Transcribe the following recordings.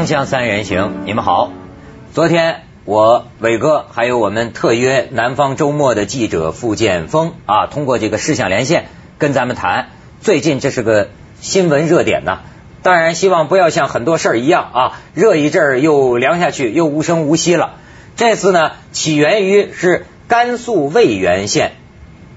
锵锵三人行，你们好。昨天我伟哥还有我们特约南方周末的记者傅建峰啊，通过这个视像连线跟咱们谈，最近这是个新闻热点呐。当然希望不要像很多事儿一样啊，热一阵儿又凉下去，又无声无息了。这次呢，起源于是甘肃渭源县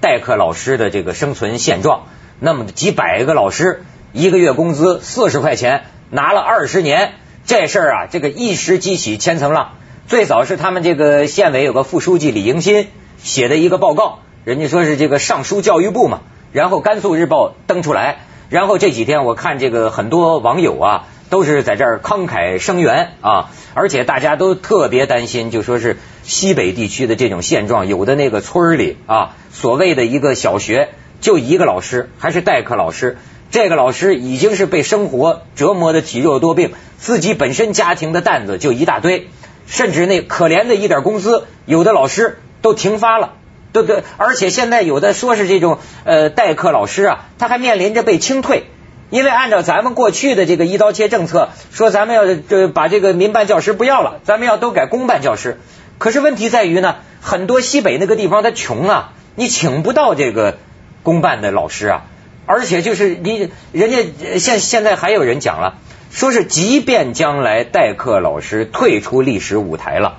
代课老师的这个生存现状。那么几百个老师，一个月工资四十块钱，拿了二十年，这事儿啊，这个一时激起千层浪。最早是他们这个县委有个副书记李迎新写的一个报告，人家说是这个上书教育部嘛，然后甘肃日报登出来，然后这几天我看这个很多网友啊，都是在这儿慷慨声援啊，而且大家都特别担心，就说是西北地区的这种现状，有的那个村里啊，所谓的一个小学。就一个老师，还是代课老师。这个老师已经是被生活折磨的体弱多病，自己本身家庭的担子就一大堆，甚至那可怜的一点工资，有的老师都停发了，对不对？而且现在有的说是这种呃代课老师啊，他还面临着被清退，因为按照咱们过去的这个一刀切政策，说咱们要这把这个民办教师不要了，咱们要都改公办教师。可是问题在于呢，很多西北那个地方他穷啊，你请不到这个。公办的老师啊，而且就是你，人家现现在还有人讲了，说是即便将来代课老师退出历史舞台了，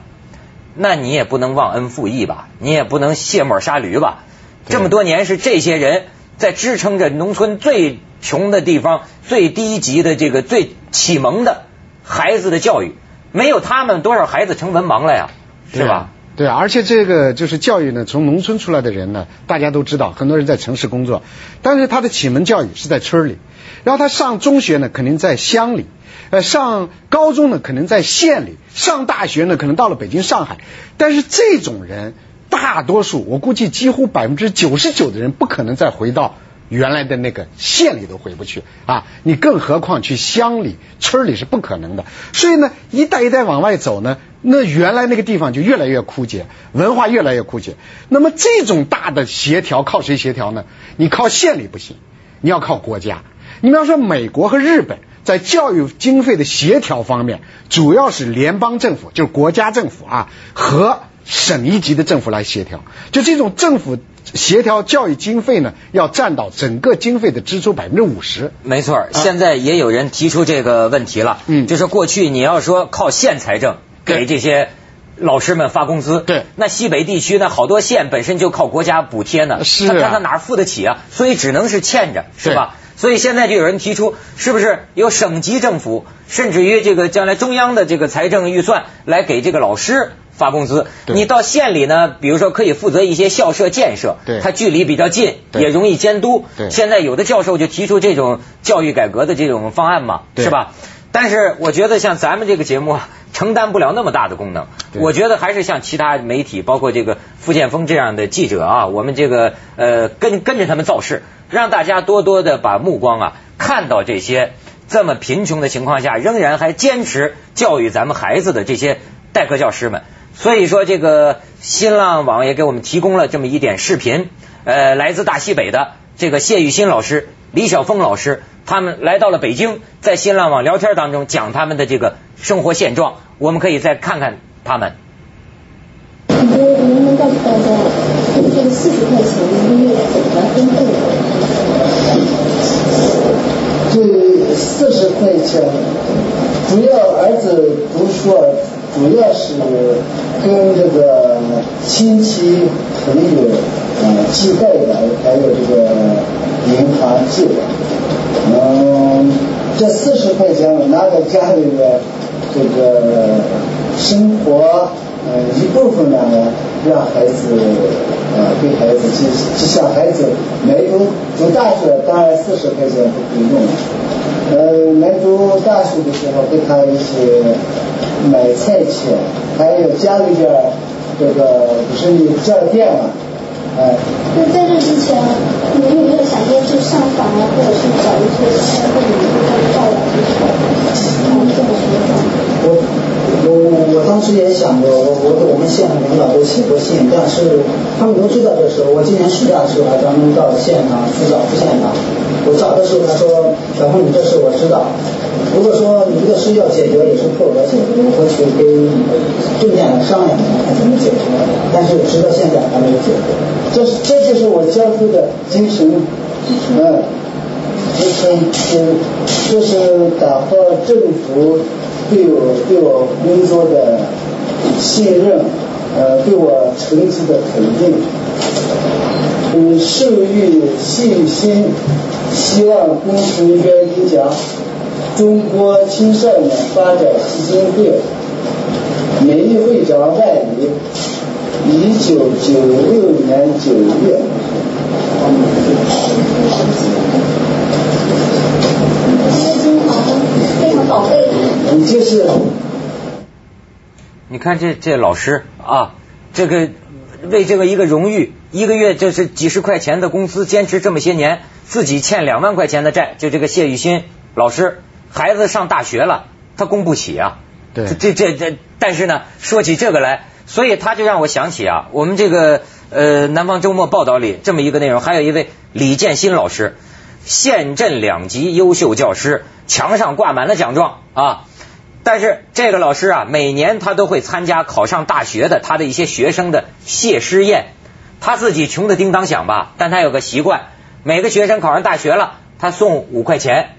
那你也不能忘恩负义吧，你也不能卸磨杀驴吧。这么多年是这些人在支撑着农村最穷的地方、最低级的这个最启蒙的孩子的教育，没有他们，多少孩子成文盲了呀，是吧？对，而且这个就是教育呢，从农村出来的人呢，大家都知道，很多人在城市工作，但是他的启蒙教育是在村里，然后他上中学呢，肯定在乡里，呃，上高中呢，可能在县里，上大学呢，可能到了北京、上海，但是这种人，大多数，我估计几乎百分之九十九的人，不可能再回到。原来的那个县里都回不去啊，你更何况去乡里村里是不可能的。所以呢，一代一代往外走呢，那原来那个地方就越来越枯竭，文化越来越枯竭。那么这种大的协调靠谁协调呢？你靠县里不行，你要靠国家。你比方说美国和日本在教育经费的协调方面，主要是联邦政府，就是国家政府啊和省一级的政府来协调。就这种政府。协调教育经费呢，要占到整个经费的支出百分之五十。没错，现在也有人提出这个问题了。嗯，就是过去你要说靠县财政给这些老师们发工资，对，那西北地区呢，好多县本身就靠国家补贴呢，是，他看他哪付得起啊？所以只能是欠着，是吧？所以现在就有人提出，是不是由省级政府，甚至于这个将来中央的这个财政预算来给这个老师？发工资，你到县里呢，比如说可以负责一些校舍建设，它距离比较近，也容易监督。现在有的教授就提出这种教育改革的这种方案嘛，是吧？但是我觉得像咱们这个节目啊，承担不了那么大的功能。我觉得还是像其他媒体，包括这个付建峰这样的记者啊，我们这个呃跟跟着他们造势，让大家多多的把目光啊看到这些这么贫穷的情况下，仍然还坚持教育咱们孩子的这些代课教师们。所以说，这个新浪网也给我们提供了这么一点视频，呃，来自大西北的这个谢玉新老师、李晓峰老师，他们来到了北京，在新浪网聊天当中讲他们的这个生活现状，我们可以再看看他们。我能不能告诉大家，这个四十块钱一个月怎么分配？这四十块钱，主要儿子读书。主要是跟这个亲戚朋友呃寄贷的，还有这个银行借的。嗯，这四十块钱拿在家里的这个生活，呃一部分呢让孩子呃给孩子就就像孩子没读读大学，当然四十块钱不够用。呃，没读大学的时候给他一些。买菜钱，还有家里边这个不是你交电嘛，哎。那在这之前，你有没有想过去上访啊，或者是找一些相关的照料这些这么我我我当时也想过，我我我们县的领导都写过信，但是他们都知道这事。我今年暑假的时候咱们到县上去找副县长，我找的时候他说：“小峰，你这事我知道。”如果说你这个事要解决也是迫不得已，我去跟证监会商量看怎么解决，但是直到现在还没有解决。这是这就是我教书的精神，嗯，就是是这是打破政府对我对我工作的信任，呃，对我成绩的肯定。嗯，授予信心，希望公司愿意将中国青少年发展基金会名誉会长外离，一九九六年九月。你就是你看这这老师啊，这个为这个一个荣誉，一个月就是几十块钱的工资，坚持这么些年，自己欠两万块钱的债，就这个谢雨欣老师，孩子上大学了，他供不起啊。对这这这，但是呢，说起这个来，所以他就让我想起啊，我们这个呃南方周末报道里这么一个内容，还有一位李建新老师，县镇两级优秀教师，墙上挂满了奖状啊。但是这个老师啊，每年他都会参加考上大学的他的一些学生的谢师宴。他自己穷的叮当响吧，但他有个习惯，每个学生考上大学了，他送五块钱，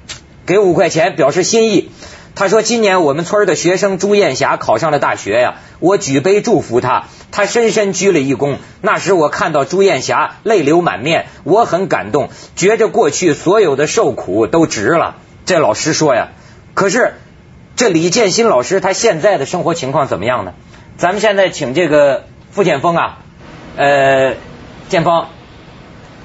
给五块钱表示心意。他说：“今年我们村的学生朱艳霞考上了大学呀，我举杯祝福她。他深深鞠了一躬。那时我看到朱艳霞泪流满面，我很感动，觉着过去所有的受苦都值了。”这老师说呀，可是这李建新老师他现在的生活情况怎么样呢？咱们现在请这个傅建峰啊，呃，建峰，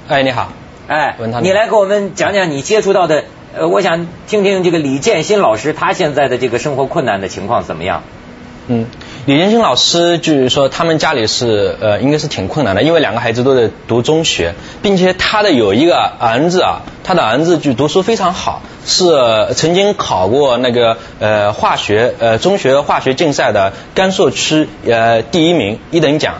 哎，你好，哎文涛，你来给我们讲讲你接触到的，呃，我想听听这个李建新老师他现在的这个生活困难的情况怎么样？嗯，李建新老师就是说他们家里是呃应该是挺困难的，因为两个孩子都在读中学，并且他的有一个儿子啊，他的儿子就读书非常好，是呃曾经考过那个呃化学呃中学化学竞赛的甘肃区呃第一名一等奖，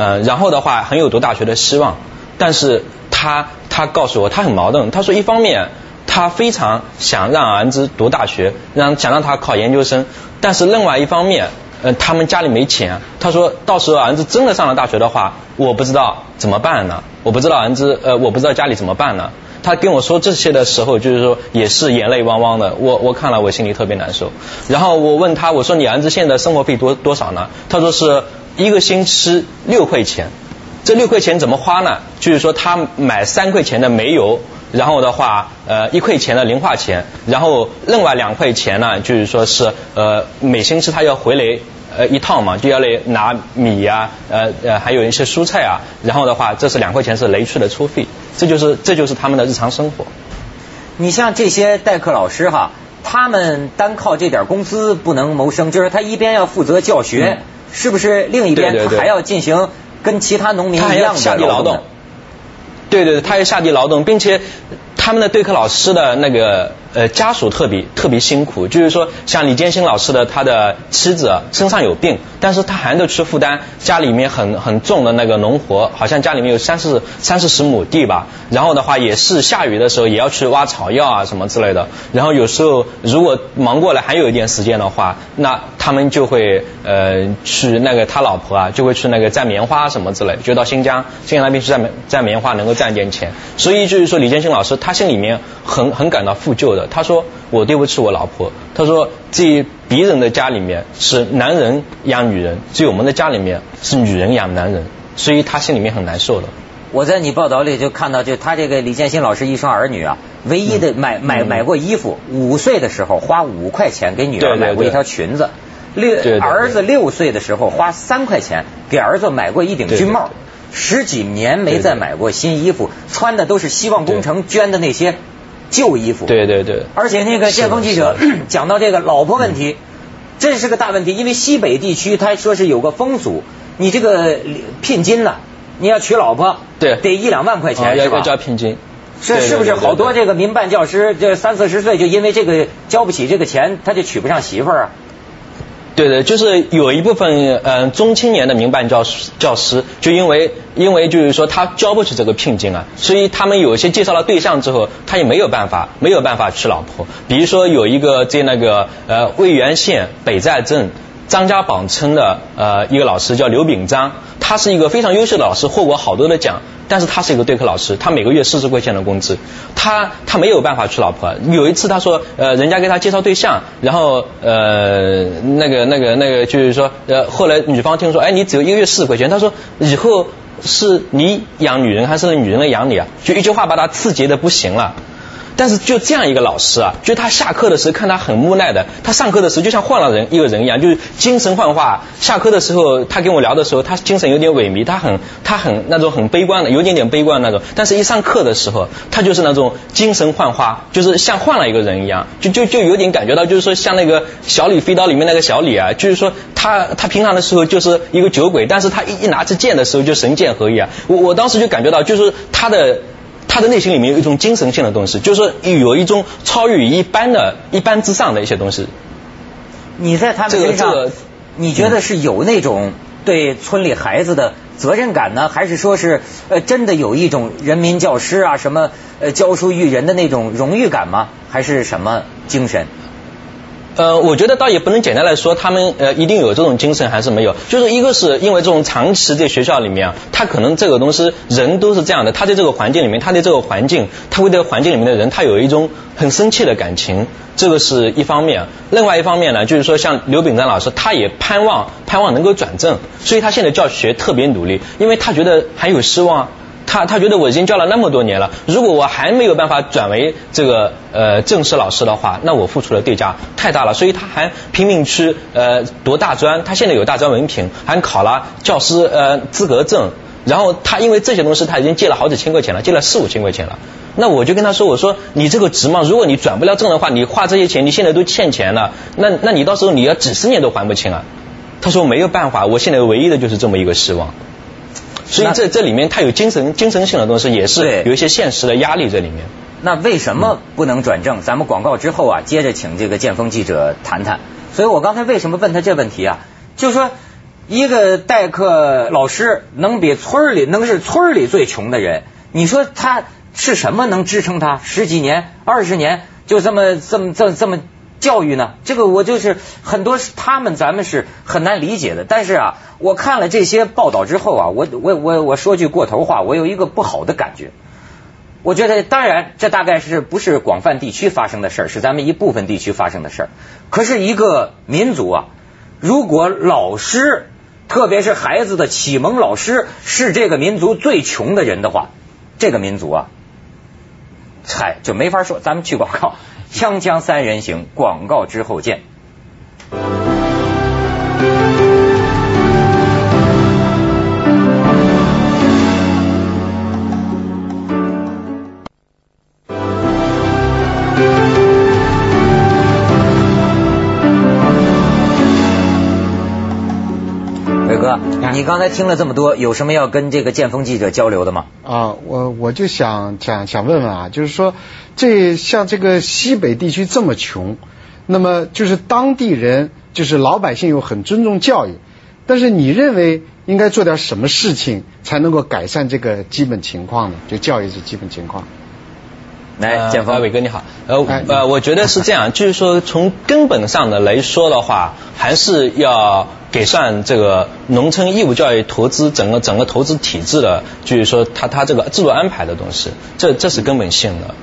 呃然后的话很有读大学的希望，但是他他告诉我他很矛盾，他说一方面。他非常想让儿子读大学，让想让他考研究生，但是另外一方面，呃，他们家里没钱。他说到时候儿子真的上了大学的话，我不知道怎么办呢？我不知道儿子，呃，我不知道家里怎么办呢？他跟我说这些的时候，就是说也是眼泪汪汪的，我我看了我心里特别难受。然后我问他，我说你儿子现在生活费多多少呢？他说是一个星期六块钱。这六块钱怎么花呢？就是说他买三块钱的煤油。然后的话，呃，一块钱的零花钱，然后另外两块钱呢，就是说是呃每星期他要回来呃一趟嘛，就要来拿米呀，呃呃还有一些蔬菜啊，然后的话，这是两块钱是雷区的出费，这就是这就是他们的日常生活。你像这些代课老师哈，他们单靠这点工资不能谋生，就是他一边要负责教学，是不是？另一边他还要进行跟其他农民一样的下地劳动。对对对，他要下地劳动，并且他们的对课老师的那个呃家属特别特别辛苦，就是说像李建新老师的他的妻子身上有病，但是他还得去负担家里面很很重的那个农活，好像家里面有三四三四十亩地吧，然后的话也是下雨的时候也要去挖草药啊什么之类的，然后有时候如果忙过来还有一点时间的话，那他们就会呃去那个他老婆啊就会去那个摘棉花什么之类，就到新疆新疆那边去摘摘棉花能够赚点钱，所以就是说李建新老师他心里面很很感到负疚的，他说我对不起我老婆，他说这别人的家里面是男人养女人，只有我们的家里面是女人养男人，所以他心里面很难受的。我在你报道里就看到，就他这个李建新老师一双儿女啊，唯一的买买买过衣服，五岁的时候花五块钱给女儿买过一条裙子，六儿子六岁的时候花三块钱给儿子买过一顶军帽对。对，十几年没再买过新衣服，穿的都是希望工程捐的那些旧衣服。对对对，而且那个剑锋记者 讲到这个老婆问题，这是个大问题，因为西北地区他说是有个风俗，你这个聘金呢，你要娶老婆，对得一两万块哦钱是吧要要？交聘金。是是不是好多这个民办教师，这三四十岁就因为这个交不起这个钱，他就娶不上媳妇儿啊？对的，就是有一部分呃中青年的民办教师教师，就因为因为就是说他交不起这个聘金啊，所以他们有一些介绍了对象之后，他也没有办法没有办法娶老婆。比如说有一个在那个呃渭源县北寨镇张家榜村的呃一个老师叫刘炳章，他是一个非常优秀的老师，获过好多的奖。但是他是一个对课老师，他每个月四十块钱的工资，他他没有办法娶老婆。有一次他说，呃，人家给他介绍对象，然后呃那个那个那个就是说，呃后来女方听说，哎你只有一个月四十块钱，他说以后是你养女人还是女人来养你啊？就一句话把他刺激的不行了。但是就这样一个老师啊，就他下课的时候看他很木讷的，他上课的时候就像换了人一个人一样，就是精神焕发。下课的时候他跟我聊的时候，他精神有点萎靡，他很他很那种很悲观的，有点点悲观那种。但是一上课的时候，他就是那种精神焕发，就是像换了一个人一样，就就就有点感觉到，就是说像那个小李飞刀里面那个小李啊，就是说他他平常的时候就是一个酒鬼，但是他一一拿起剑的时候就神剑合一啊。我我当时就感觉到，就是他的。他的内心里面有一种精神性的东西，就是说有一种超越于一般的、一般之上的一些东西。你在他们身上，你觉得是有那种对村里孩子的责任感呢，还是说是呃真的有一种人民教师啊什么呃教书育人的那种荣誉感吗？还是什么精神？呃，我觉得倒也不能简单来说，他们呃一定有这种精神还是没有。就是一个是因为这种长期在学校里面，他可能这个东西人都是这样的，他在这个环境里面，他对这个环境，他对环境里面的人，他有一种很深切的感情，这个是一方面。另外一方面呢，就是说像刘炳章老师，他也盼望盼望能够转正，所以他现在教学特别努力，因为他觉得还有希望。他他觉得我已经教了那么多年了，如果我还没有办法转为这个呃正式老师的话，那我付出的代价太大了，所以他还拼命去呃读大专，他现在有大专文凭，还考了教师呃资格证，然后他因为这些东西他已经借了好几千块钱了，借了四五千块钱了，那我就跟他说，我说你这个值吗？如果你转不了正的话，你花这些钱，你现在都欠钱了，那那你到时候你要几十年都还不清啊。他说没有办法，我现在唯一的就是这么一个希望。所以这这里面它有精神精神性的东西，也是有一些现实的压力在里面。那为什么不能转正？咱们广告之后啊，接着请这个建锋记者谈谈。所以我刚才为什么问他这问题啊？就是说，一个代课老师能比村里能是村里最穷的人，你说他是什么能支撑他十几年、二十年就这么这么这这么？教育呢？这个我就是很多他们咱们是很难理解的。但是啊，我看了这些报道之后啊，我我我我说句过头话，我有一个不好的感觉。我觉得当然这大概是不是广泛地区发生的事儿，是咱们一部分地区发生的事儿。可是一个民族啊，如果老师，特别是孩子的启蒙老师是这个民族最穷的人的话，这个民族啊，嗨就没法说。咱们去广告。锵锵三人行，广告之后见。哥，你刚才听了这么多，有什么要跟这个建锋记者交流的吗？啊，我我就想想想问问啊，就是说。这像这个西北地区这么穷，那么就是当地人，就是老百姓又很尊重教育，但是你认为应该做点什么事情才能够改善这个基本情况呢？就教育这基本情况。来，建峰，伟哥你好，呃呃，我觉得是这样，就是说从根本上的来说的话，还是要改善这个农村义务教育投资整个整个投资体制的，就是说它它这个制度安排的东西，这这是根本性的。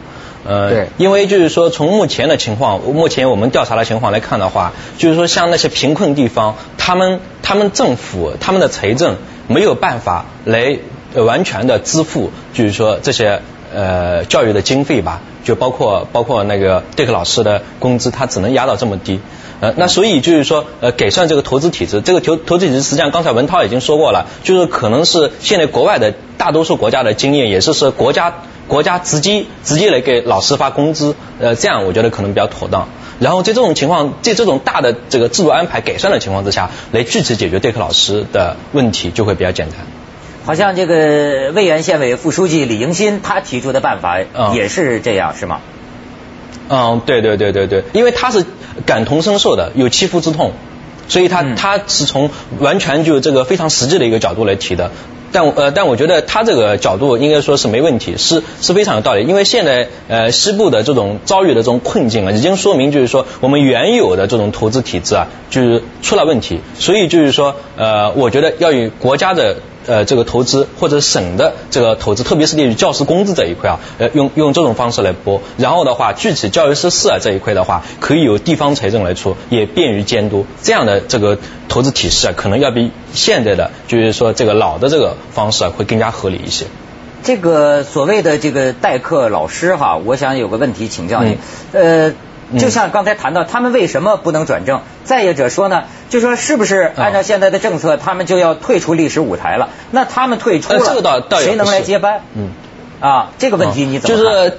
呃，对，因为就是说，从目前的情况，目前我们调查的情况来看的话，就是说，像那些贫困地方，他们他们政府他们的财政没有办法来完全的支付，就是说这些呃教育的经费吧，就包括包括那个代课老师的工资，他只能压到这么低。呃，那所以就是说，呃，改善这个投资体制，这个投投资体制实际上刚才文涛已经说过了，就是可能是现在国外的大多数国家的经验，也是是国家。国家直接直接来给老师发工资，呃，这样我觉得可能比较妥当。然后在这种情况，在这种大的这个制度安排改善的情况之下，来具体解决代课老师的问题就会比较简单。好像这个渭源县委副书记李迎新他提出的办法也是这样，是吗？嗯，对对对对对，因为他是感同身受的，有切肤之痛。所以他嗯他是从完全就这个非常实际的一个角度来提的。但呃，但我觉得他这个角度应该说是没问题，是是非常有道理。因为现在呃西部的这种遭遇的这种困境啊，已经说明就是说我们原有的这种投资体制啊，就是出了问题。所以就是说呃，我觉得要以国家的呃这个投资或者省的这个投资，特别是对于教师工资这一块啊，呃用用这种方式来拨。然后的话，具体教育设施啊这一块的话，可以由地方财政来出，也便于监督。这样的这个投资体系啊，可能要比现在的就是说这个老的这个方式啊，会更加合理一些。这个所谓的这个代课老师哈，我想有个问题请教你，呃。就像刚才谈到，他们为什么不能转正？再有者说呢，就说是不是按照现在的政策，他们就要退出历史舞台了？那他们退出了，谁能来接班？嗯，啊，这个问题你怎么看？就是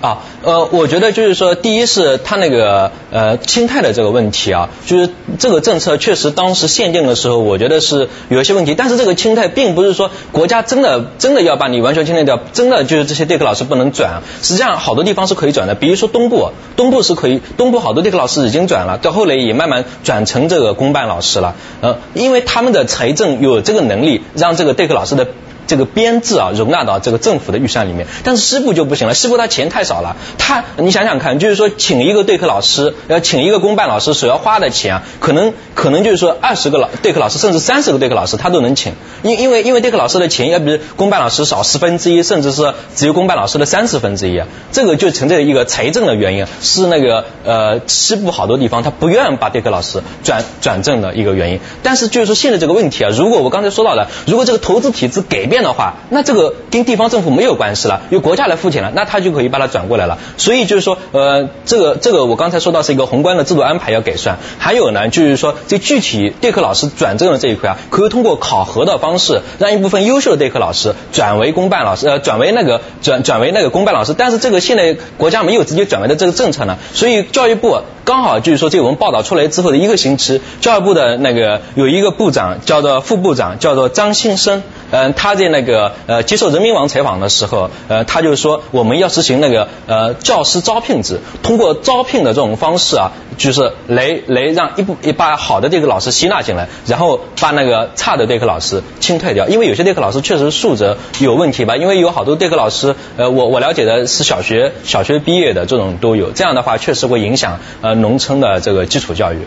啊，呃，我觉得就是说，第一是他那个呃清泰的这个问题啊，就是这个政策确实当时限定的时候，我觉得是有一些问题。但是这个清泰并不是说国家真的真的要把你完全清退掉，真的就是这些代课老师不能转。实际上好多地方是可以转的，比如说东部，东部是可以，东部好多代课老师已经转了，到后来也慢慢转成这个公办老师了。呃，因为他们的财政有这个能力，让这个代课老师的。这个编制啊，容纳到这个政府的预算里面，但是西部就不行了，西部他钱太少了，他你想想看，就是说请一个对课老师，要请一个公办老师所要花的钱，可能可能就是说二十个老对课老师，甚至三十个对课老师他都能请，因因为因为对课老师的钱要比公办老师少十分之一，甚至是只有公办老师的三十分之一，这个就存在一个财政的原因，是那个呃西部好多地方他不愿把对课老师转转正的一个原因，但是就是说现在这个问题啊，如果我刚才说到的，如果这个投资体制改变。的话，那这个跟地方政府没有关系了，由国家来付钱了，那他就可以把它转过来了。所以就是说，呃，这个这个我刚才说到是一个宏观的制度安排要改善，还有呢，就是说这具体代课老师转正的这一块啊，可以通过考核的方式，让一部分优秀的代课老师转为公办老师，呃，转为那个转转为那个公办老师。但是这个现在国家没有直接转为的这个政策呢，所以教育部刚好就是说，这我们报道出来之后的一个星期，教育部的那个有一个部长叫做副部长叫做张新生，嗯，他在那个呃接受人民网采访的时候，呃，他就说我们要实行那个呃教师招聘制，通过招聘的这种方式啊，就是来来让一部一把好的这个老师吸纳进来，然后把那个差的这课老师清退掉，因为有些这课老师确实素质有问题吧，因为有好多代课老师，呃，我我了解的是小学小学毕业的这种都有，这样的话确实会影响呃农村的这个基础教育。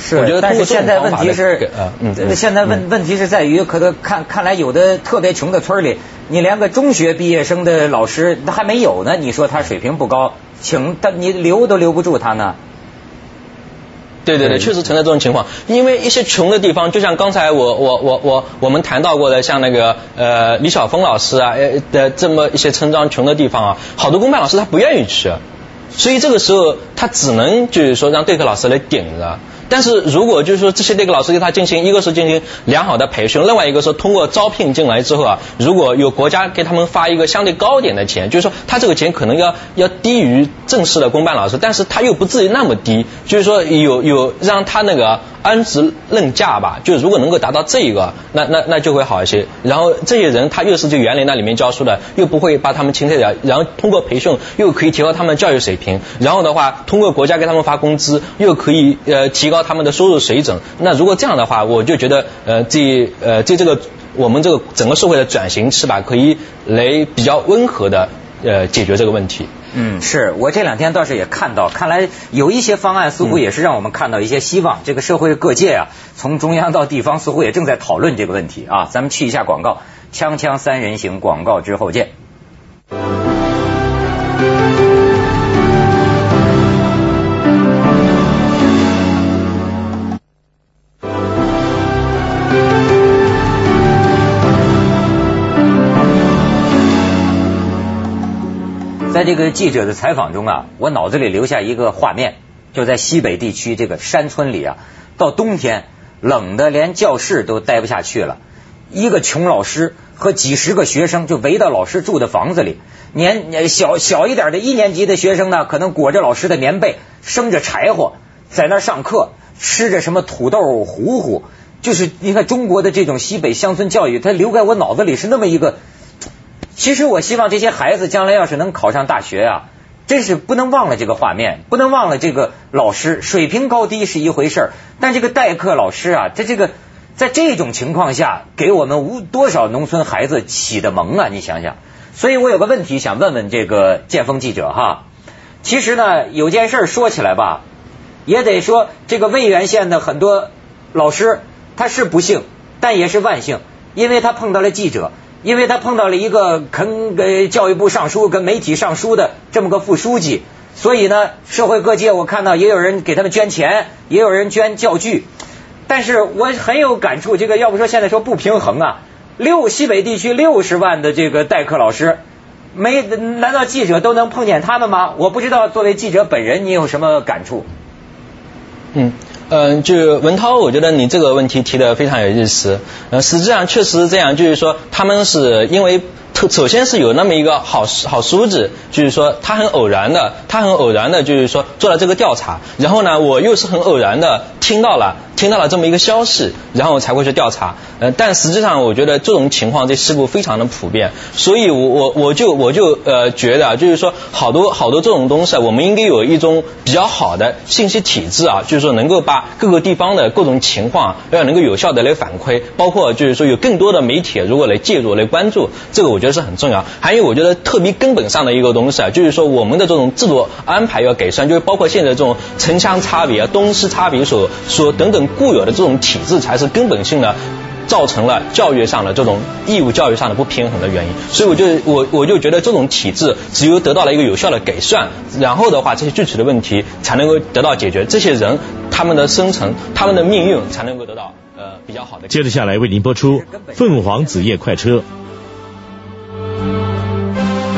是，我觉得但是现在问题是，呃嗯嗯现在问问题是在于，可能看看来有的特别穷的村里，你连个中学毕业生的老师他还没有呢，你说他水平不高，请他你留都留不住他呢。对对对，确实存在这种情况。因为一些穷的地方，就像刚才我我我我我们谈到过的，像那个呃李晓峰老师啊呃的这么一些村庄穷的地方啊，好多公办老师他不愿意去，所以这个时候他只能就是说让对课老师来顶着。但是如果就是说这些那个老师给他进行，一个是进行良好的培训，另外一个是通过招聘进来之后啊，如果有国家给他们发一个相对高一点的钱，就是说他这个钱可能要要低于正式的公办老师，但是他又不至于那么低，就是说有有让他那个安职论价吧，就如果能够达到这一个，那那那就会好一些。然后这些人他又是就园林那里面教书的，又不会把他们清退掉，然后通过培训又可以提高他们教育水平，然后的话通过国家给他们发工资，又可以呃提高他们的收入水准。那如果这样的话，我就觉得呃这呃这这个我们这个整个社会的转型是吧，可以来比较温和的呃解决这个问题。嗯，是我这两天倒是也看到，看来有一些方案似乎也是让我们看到一些希望。这个社会各界啊，从中央到地方，似乎也正在讨论这个问题啊。咱们去一下广告，锵锵三人行广告之后见。在这个记者的采访中啊，我脑子里留下一个画面，就在西北地区这个山村里啊，到冬天冷的连教室都待不下去了，一个穷老师和几十个学生就围到老师住的房子里，年小小一点的一年级的学生呢，可能裹着老师的棉被，生着柴火，在那儿上课，吃着什么土豆糊糊，就是你看中国的这种西北乡村教育，它留在我脑子里是那么一个。其实我希望这些孩子将来要是能考上大学啊，真是不能忘了这个画面，不能忘了这个老师水平高低是一回事儿，但这个代课老师啊，在这个在这种情况下，给我们无多少农村孩子启的蒙啊！你想想，所以我有个问题想问问这个建峰记者哈，其实呢有件事说起来吧，也得说这个渭源县的很多老师他是不幸，但也是万幸，因为他碰到了记者。因为他碰到了一个肯给教育部上书、跟媒体上书的这么个副书记，所以呢，社会各界我看到也有人给他们捐钱，也有人捐教具。但是我很有感触，这个要不说现在说不平衡啊，六西北地区六十万的这个代课老师，没难道记者都能碰见他们吗？我不知道，作为记者本人，你有什么感触？嗯。嗯，就文涛，我觉得你这个问题提的非常有意思。呃，实际上确实是这样，就是说他们是因为首先是有那么一个好好叔子，就是说他很偶然的，他很偶然的，就是说做了这个调查，然后呢，我又是很偶然的听到了。听到了这么一个消息，然后才会去调查。呃，但实际上我觉得这种情况这事故非常的普遍，所以我我我就我就呃觉得啊，就是说好多好多这种东西，我们应该有一种比较好的信息体制啊，就是说能够把各个地方的各种情况要能够有效的来反馈，包括就是说有更多的媒体如果来介入来关注，这个我觉得是很重要。还有我觉得特别根本上的一个东西啊，就是说我们的这种制度安排要改善，就是包括现在这种城乡差别啊、东西差别所所等等。固有的这种体制才是根本性的，造成了教育上的这种义务教育上的不平衡的原因。所以我就我我就觉得这种体制只有得到了一个有效的改善，然后的话这些具体的问题才能够得到解决，这些人他们的生存、他们的命运才能够得到呃比较好的。接着下来为您播出凤凰子夜快车。